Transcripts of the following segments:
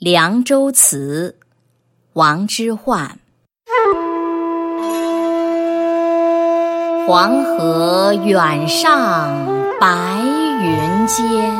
《凉州词》王之涣。黄河远上白云间，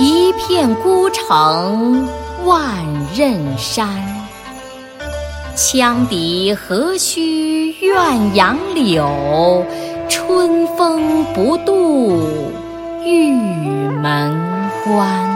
一片孤城万仞山。羌笛何须怨杨柳，春风不度玉门关。